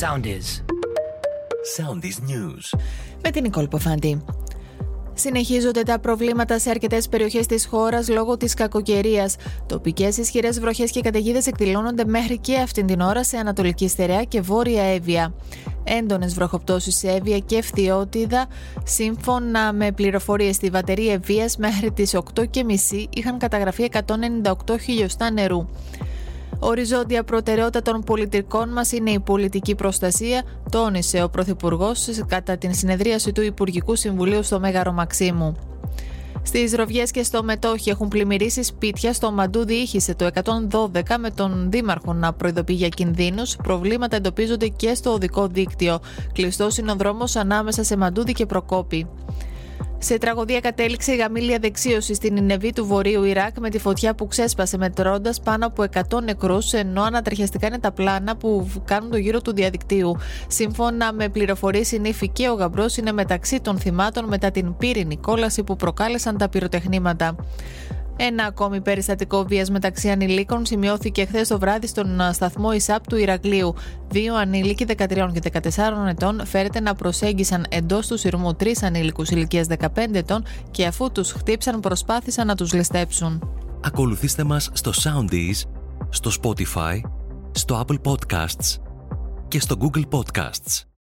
Soundies. Soundies News. Με την Νικόλ Ποφάντη. Συνεχίζονται τα προβλήματα σε αρκετές περιοχές της χώρας λόγω της κακοκαιρίας. Τοπικές ισχυρές βροχές και καταιγίδες εκδηλώνονται μέχρι και αυτήν την ώρα σε Ανατολική Στερεά και Βόρεια Εύβοια. Έντονες βροχοπτώσεις σε Εύβοια και Ευθυότιδα, σύμφωνα με πληροφορίες στη βατερή Ευβία, μέχρι τις 8.30 είχαν καταγραφεί 198 χιλιοστά νερού. Οριζόντια προτεραιότητα των πολιτικών μας είναι η πολιτική προστασία, τόνισε ο Πρωθυπουργός κατά την συνεδρίαση του Υπουργικού Συμβουλίου στο Μέγαρο Μαξίμου. Στις Ροβιές και στο Μετόχι έχουν πλημμυρίσει σπίτια. Στο Μαντού διήχησε το 112 με τον Δήμαρχο να προειδοποιεί για κινδύνους. Προβλήματα εντοπίζονται και στο οδικό δίκτυο. Κλειστός είναι ο δρόμος ανάμεσα σε Μαντούδη και Προκόπη. Σε τραγωδία κατέληξε η γαμήλια δεξίωση στην Ινεβή του Βορείου Ιράκ με τη φωτιά που ξέσπασε μετρώντας πάνω από 100 νεκρούς, ενώ ανατριχιαστικά είναι τα πλάνα που κάνουν το γύρο του διαδικτύου. Σύμφωνα με πληροφορίες, η νύφη και ο γαμπρός είναι μεταξύ των θυμάτων μετά την πύρινη κόλαση που προκάλεσαν τα πυροτεχνήματα. Ένα ακόμη περιστατικό βίας μεταξύ ανηλίκων σημειώθηκε χθες το βράδυ στον σταθμό ΙΣΑΠ του Ηρακλείου. Δύο ανήλικοι 13 και 14 ετών φέρεται να προσέγγισαν εντός του σειρμού τρεις ανήλικους ηλικίας 15 ετών και αφού τους χτύψαν προσπάθησαν να τους ληστέψουν. Ακολουθήστε μας στο Soundees, στο Spotify, στο Apple Podcasts και στο Google Podcasts.